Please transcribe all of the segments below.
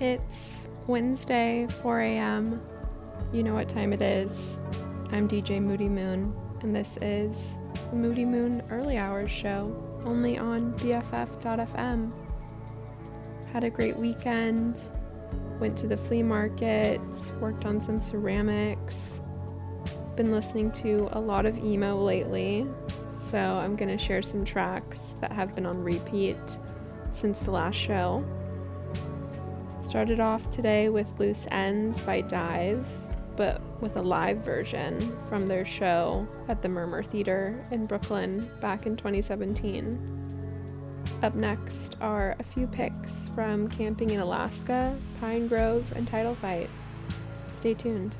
It's Wednesday, 4 a.m. You know what time it is. I'm DJ Moody Moon, and this is the Moody Moon Early Hours show, only on BFF.fm. Had a great weekend, went to the flea market, worked on some ceramics, been listening to a lot of emo lately, so I'm gonna share some tracks that have been on repeat since the last show. Started off today with Loose Ends by DIIV, but with a live version from their show at the Murmrr Theater in Brooklyn back in 2017. Up next are a few picks from Camping in Alaska, Pinegrove, and Title Fight. Stay tuned.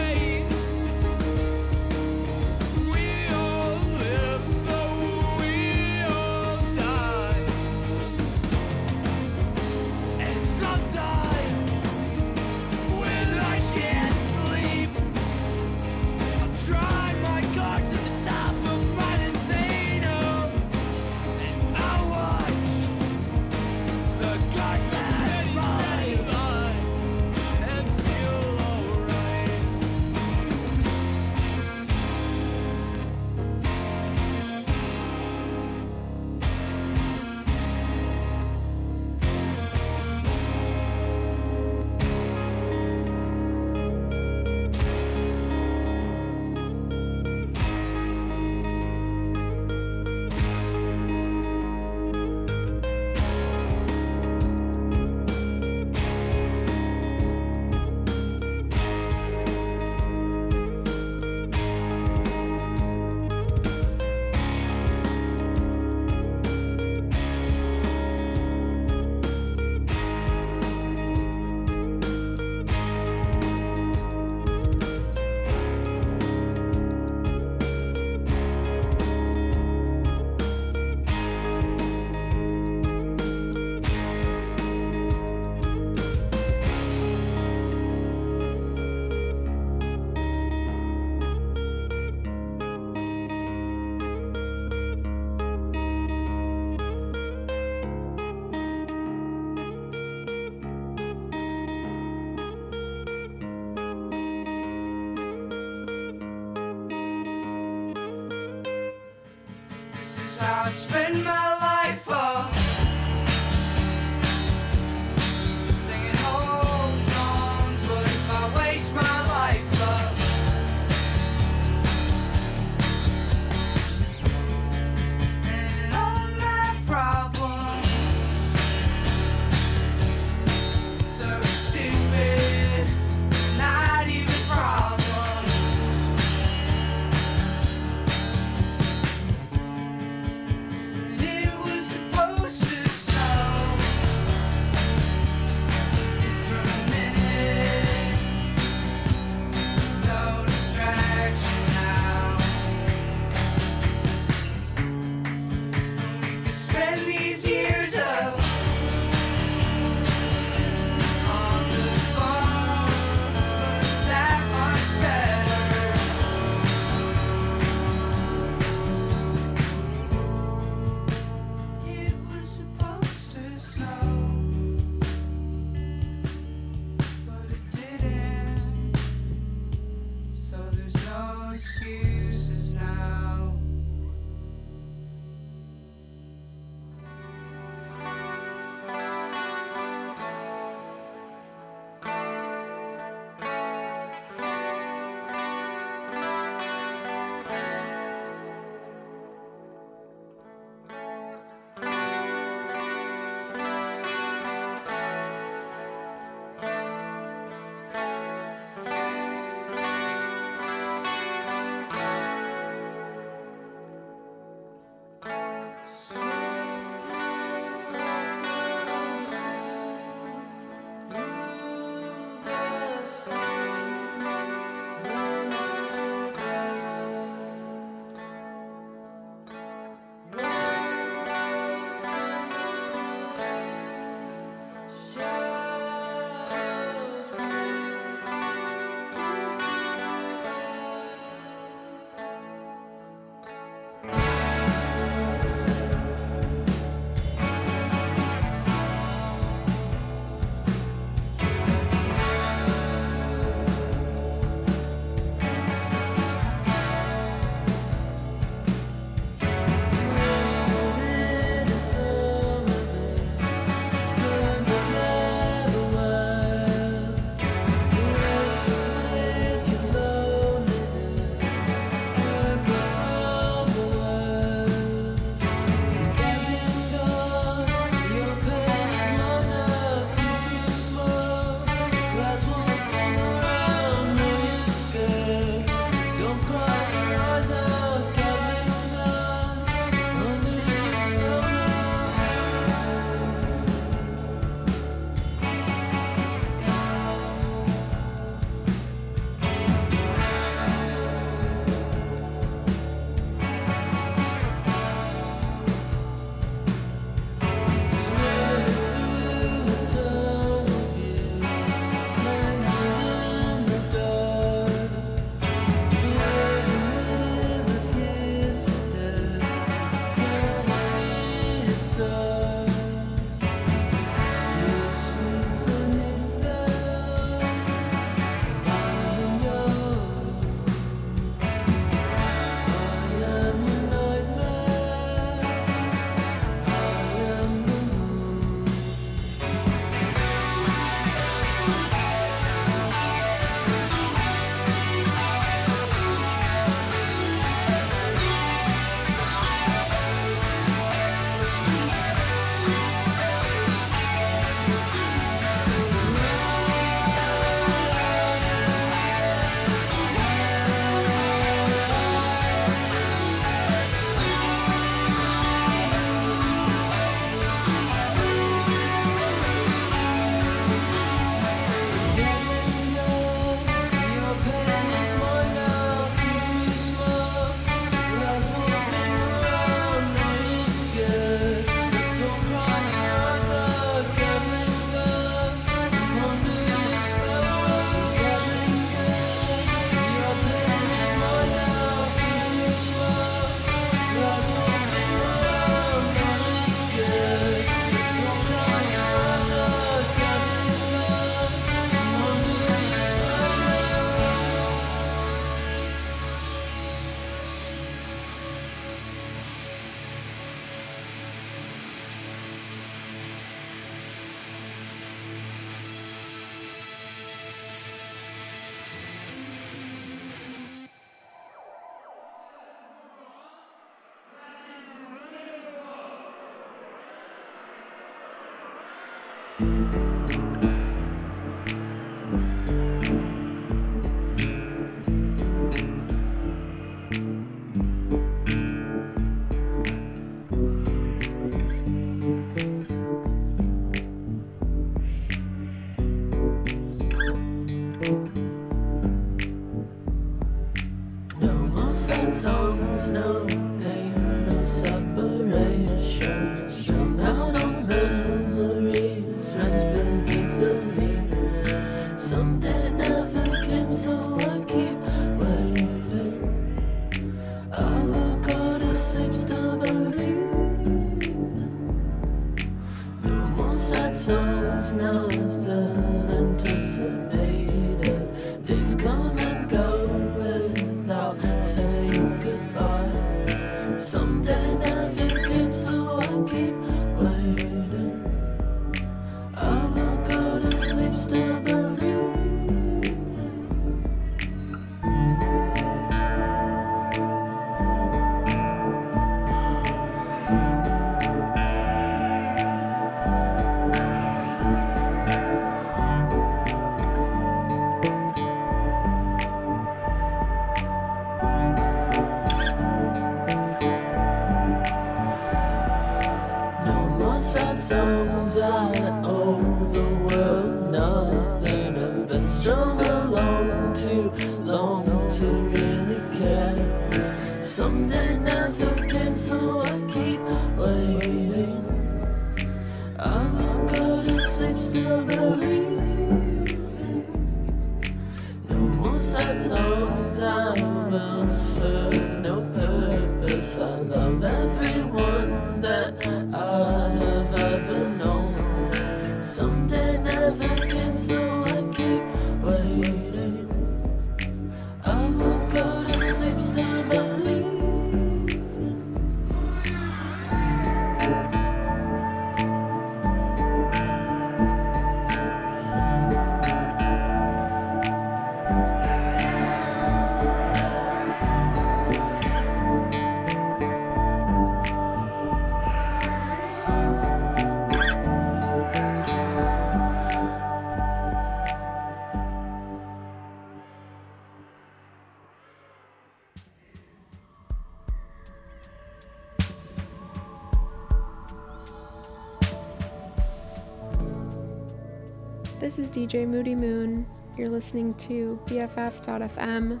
This is DJ Moody Moon. You're listening to BFF.fm,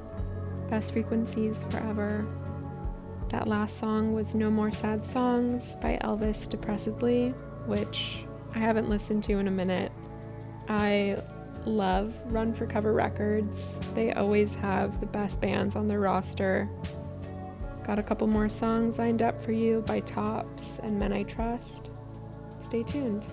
Best Frequencies Forever. That last song was No More Sad Songs by Elvis Depressedly, which I haven't listened to in a minute. I love Run for Cover Records. They always have the best bands on their roster. Got a couple more songs lined up for you by Tops and Men I Trust. Stay tuned.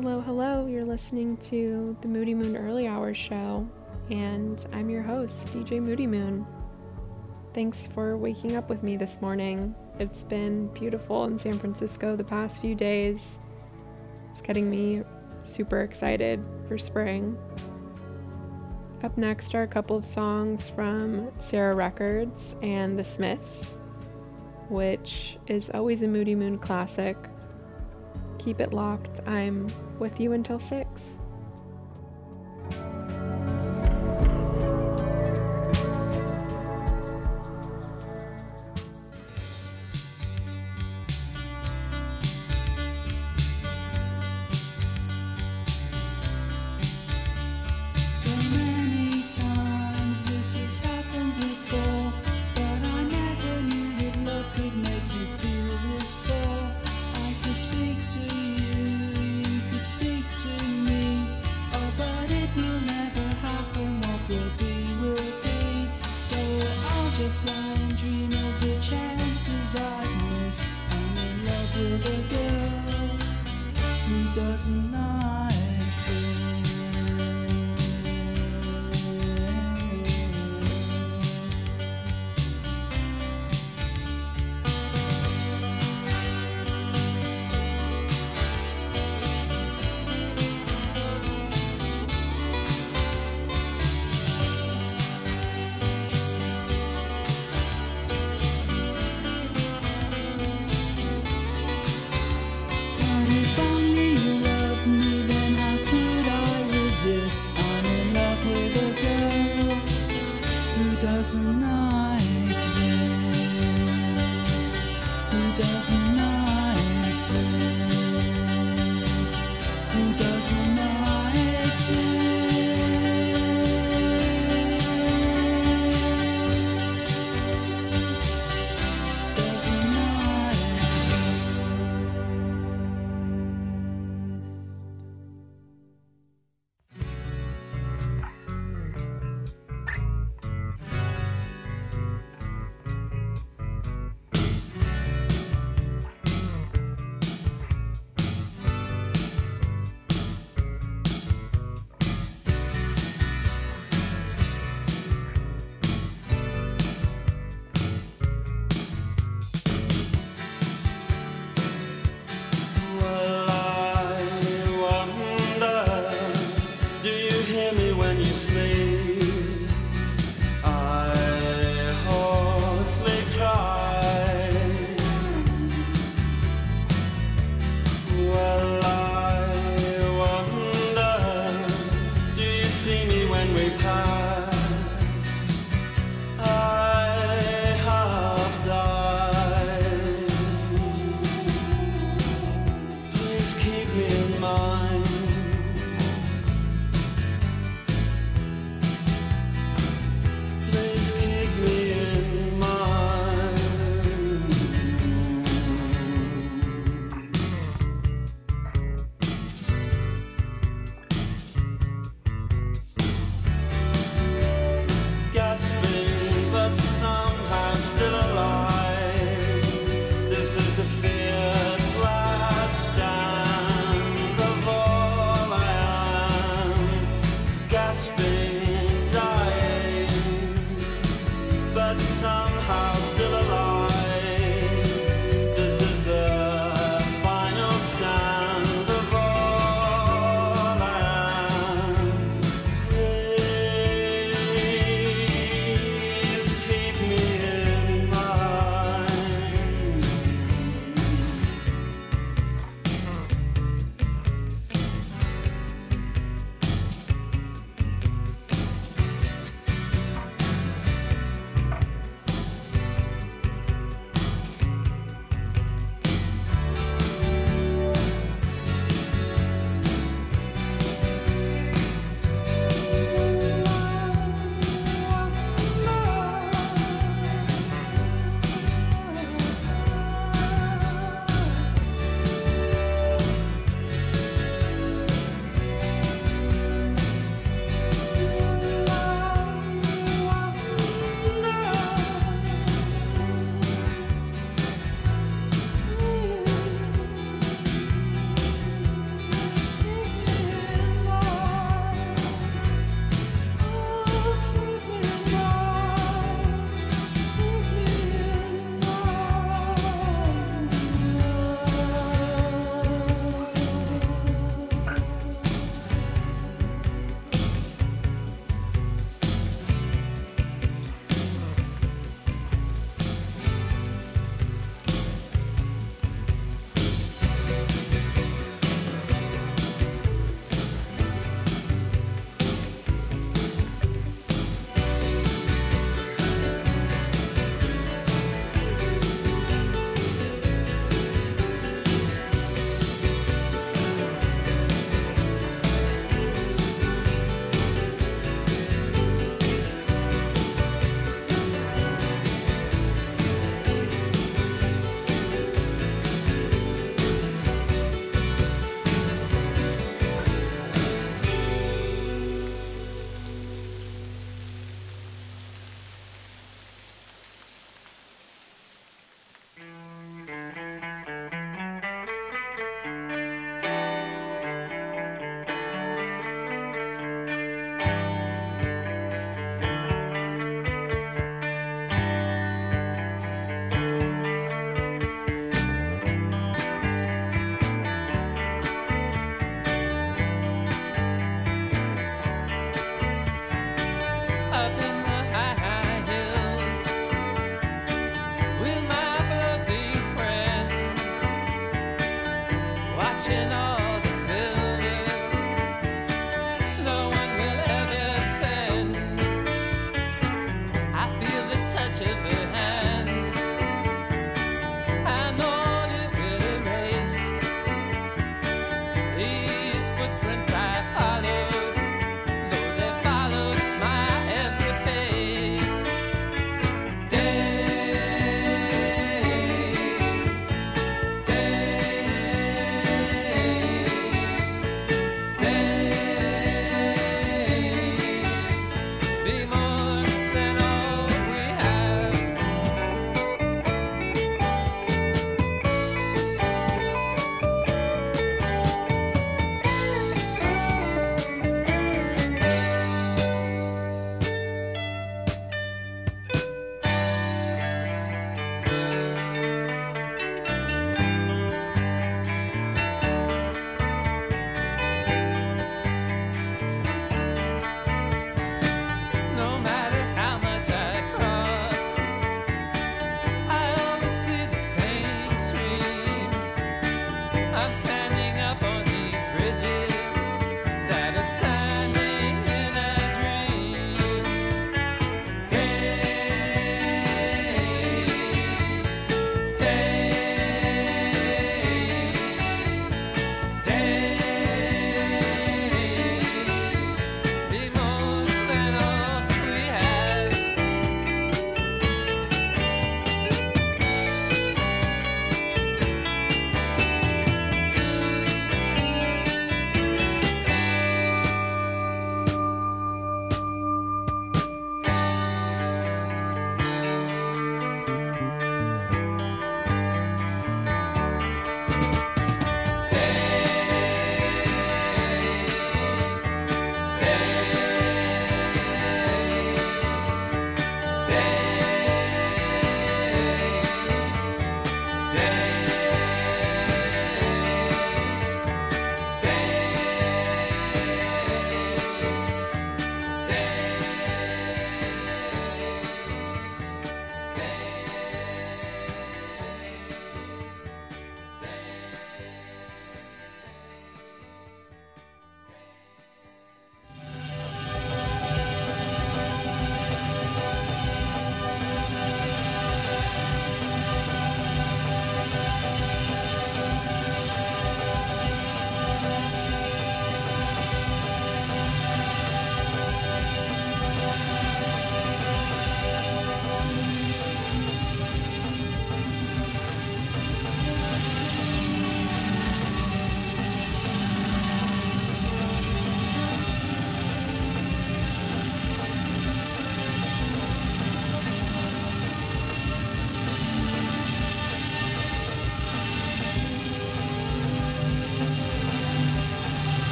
Hello, hello. You're listening to the Moody Moon Early Hours show, and I'm your host, DJ Moody Moon. Thanks for waking up with me this morning. It's been beautiful in San Francisco the past few days. It's getting me super excited for spring. Up next are a couple of songs from Sarah Records and The Smiths, which is always a Moody Moon classic. Keep it locked. I'm with you until 6.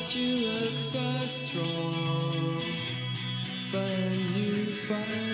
First you look so strong, then you fade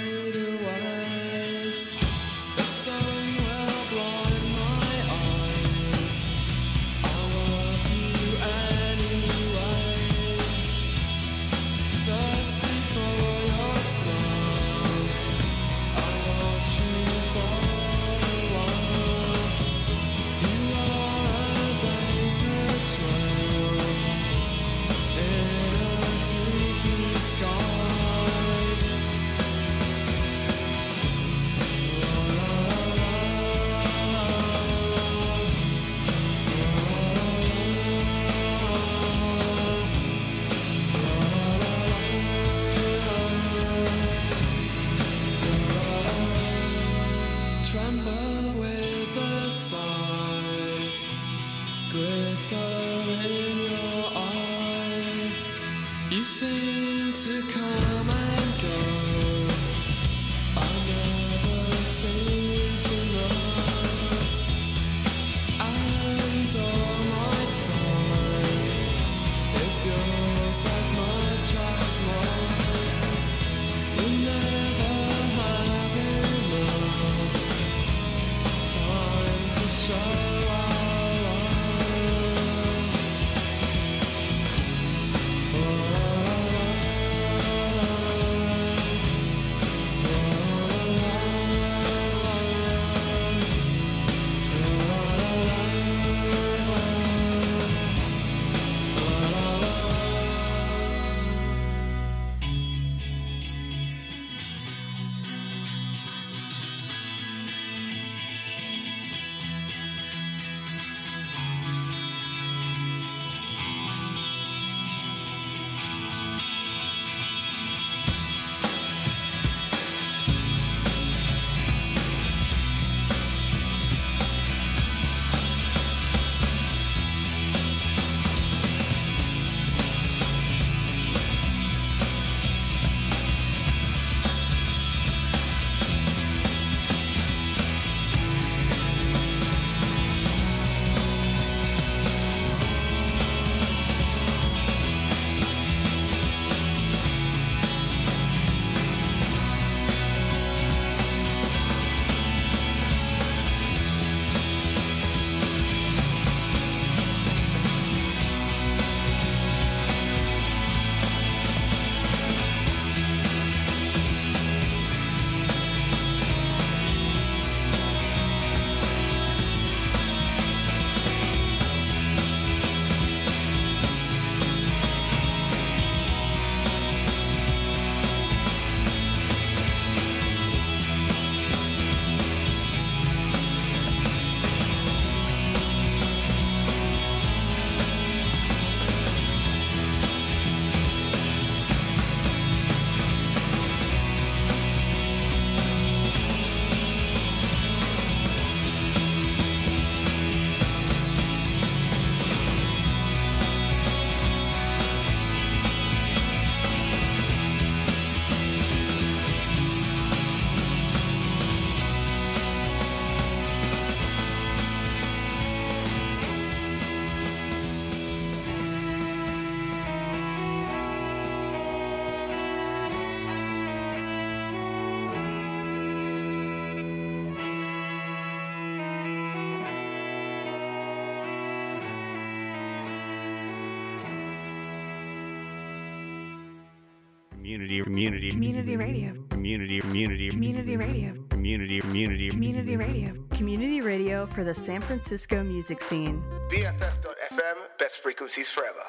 Community, community, Community radio. community, community, Community radio. community, community, Community radio. Community radio for the San Francisco music scene. BFF.FM, best frequencies forever.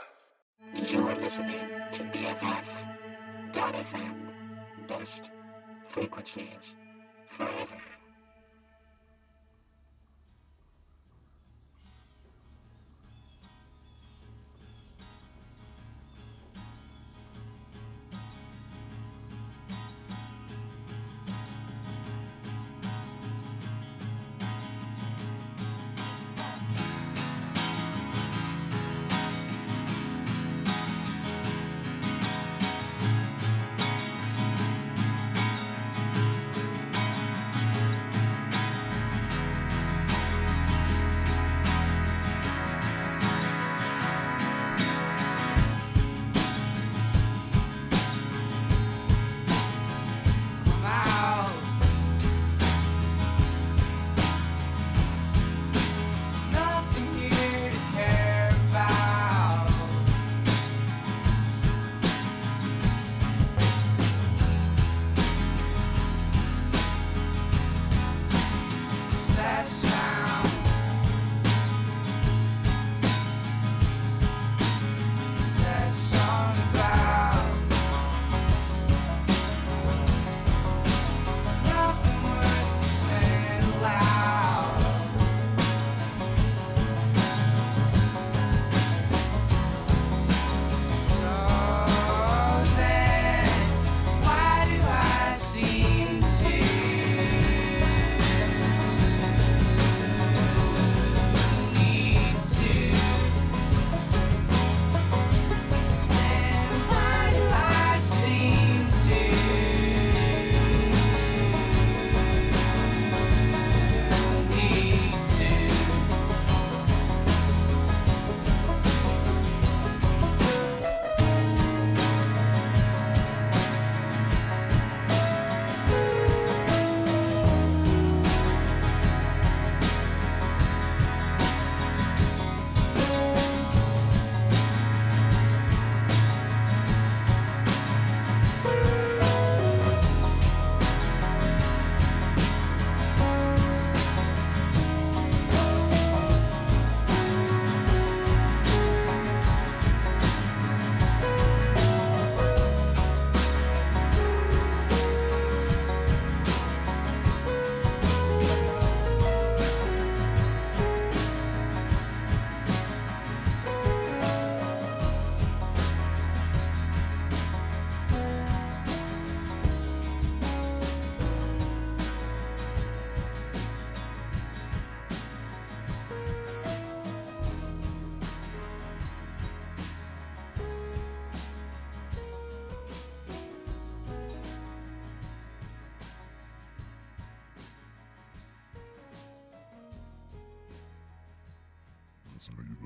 You're listening to BFF.FM. Best frequencies forever.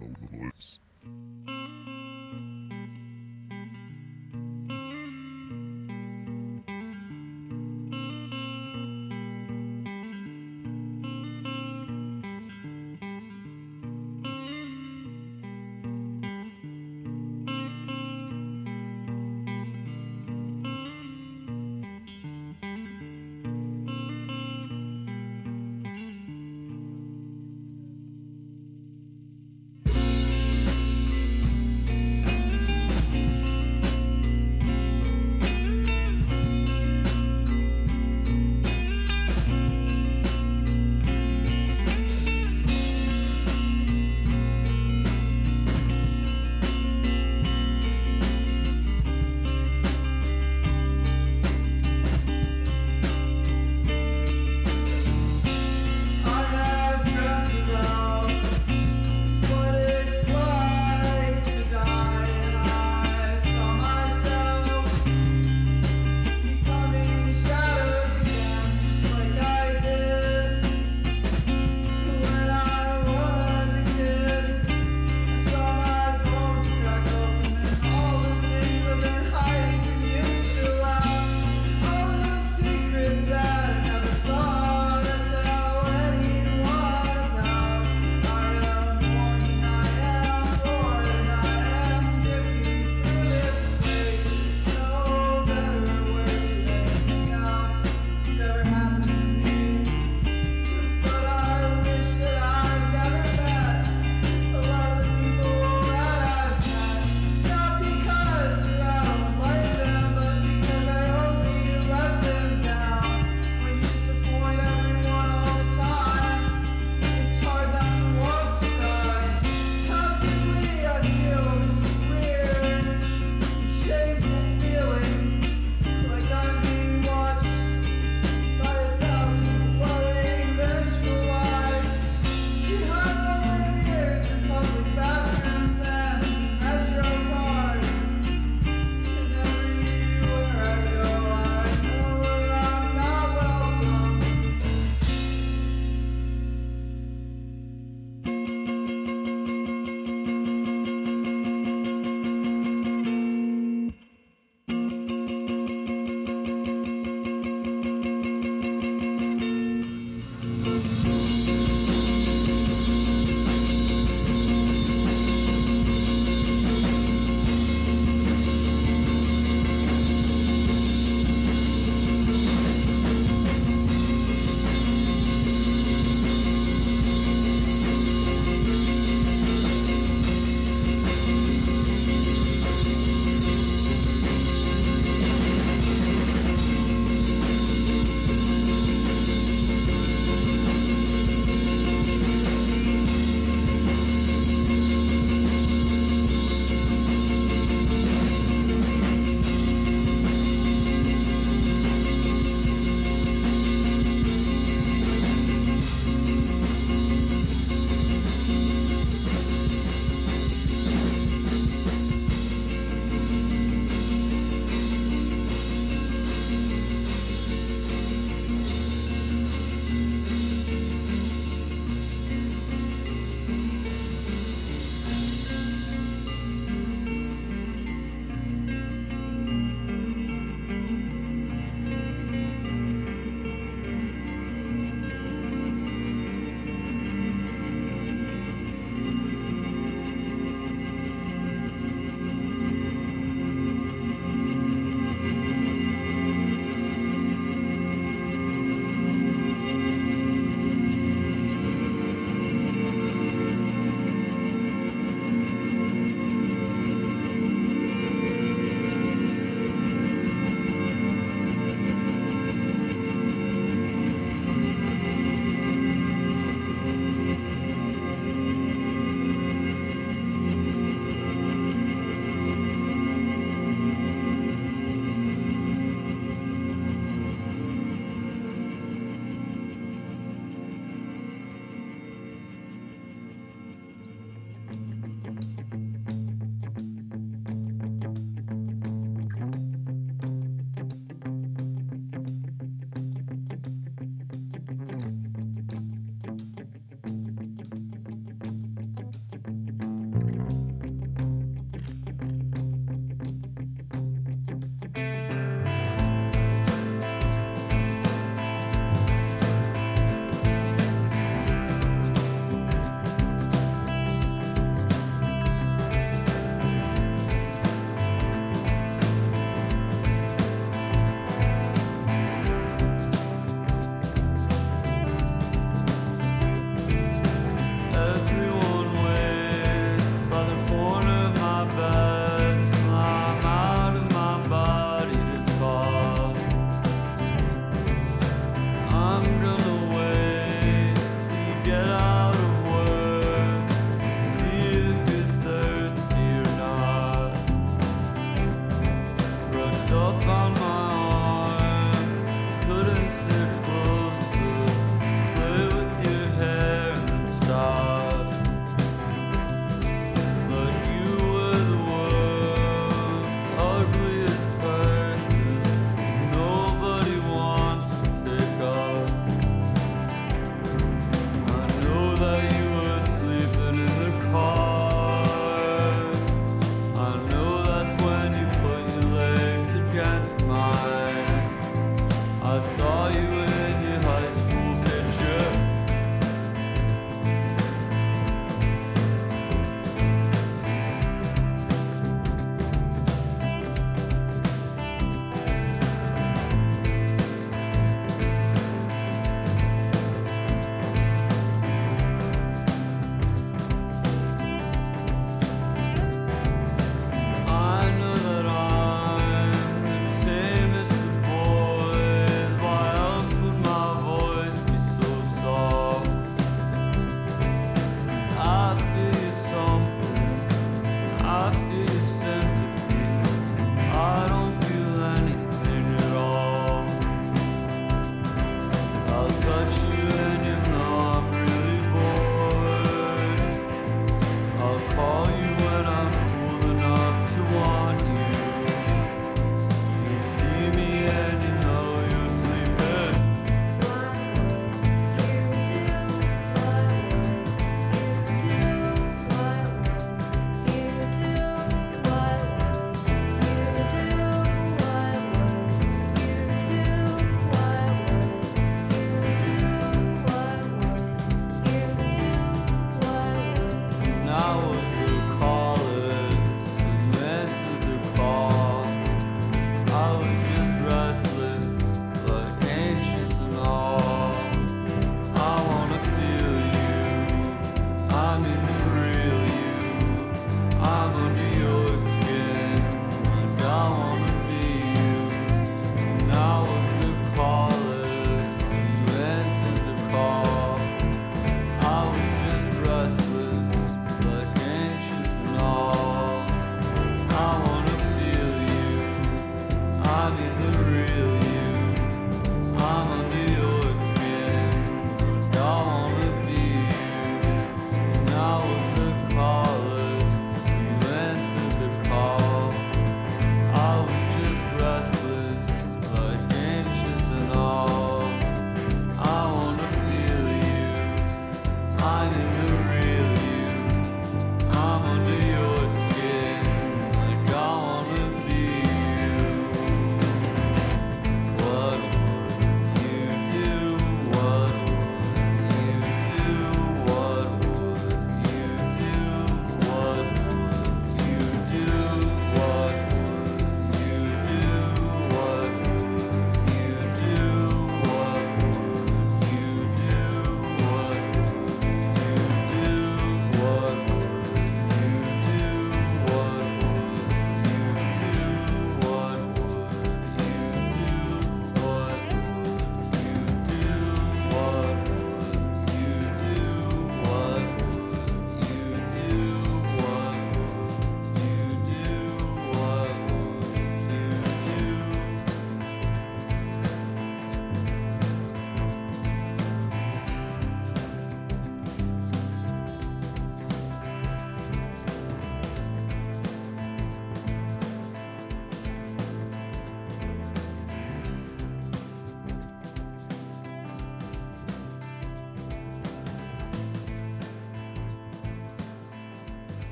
não, não, não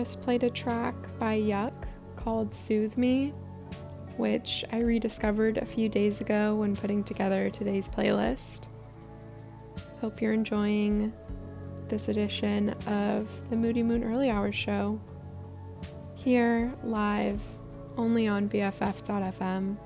just played a track by Yuck called Soothe Me, which I rediscovered a few days ago when putting together today's playlist. Hope you're enjoying this edition of the Moody Moon Early Hours show. Here, live, only on BFF.fm.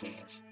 frequencies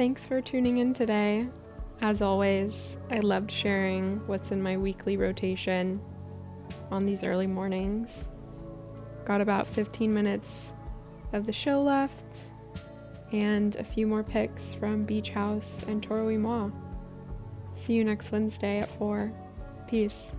Thanks for tuning in today. As always, I loved sharing what's in my weekly rotation on these early mornings. Got about 15 minutes of the show left and a few more picks from Beach House and Toro y Moi. See you next Wednesday at 4. Peace.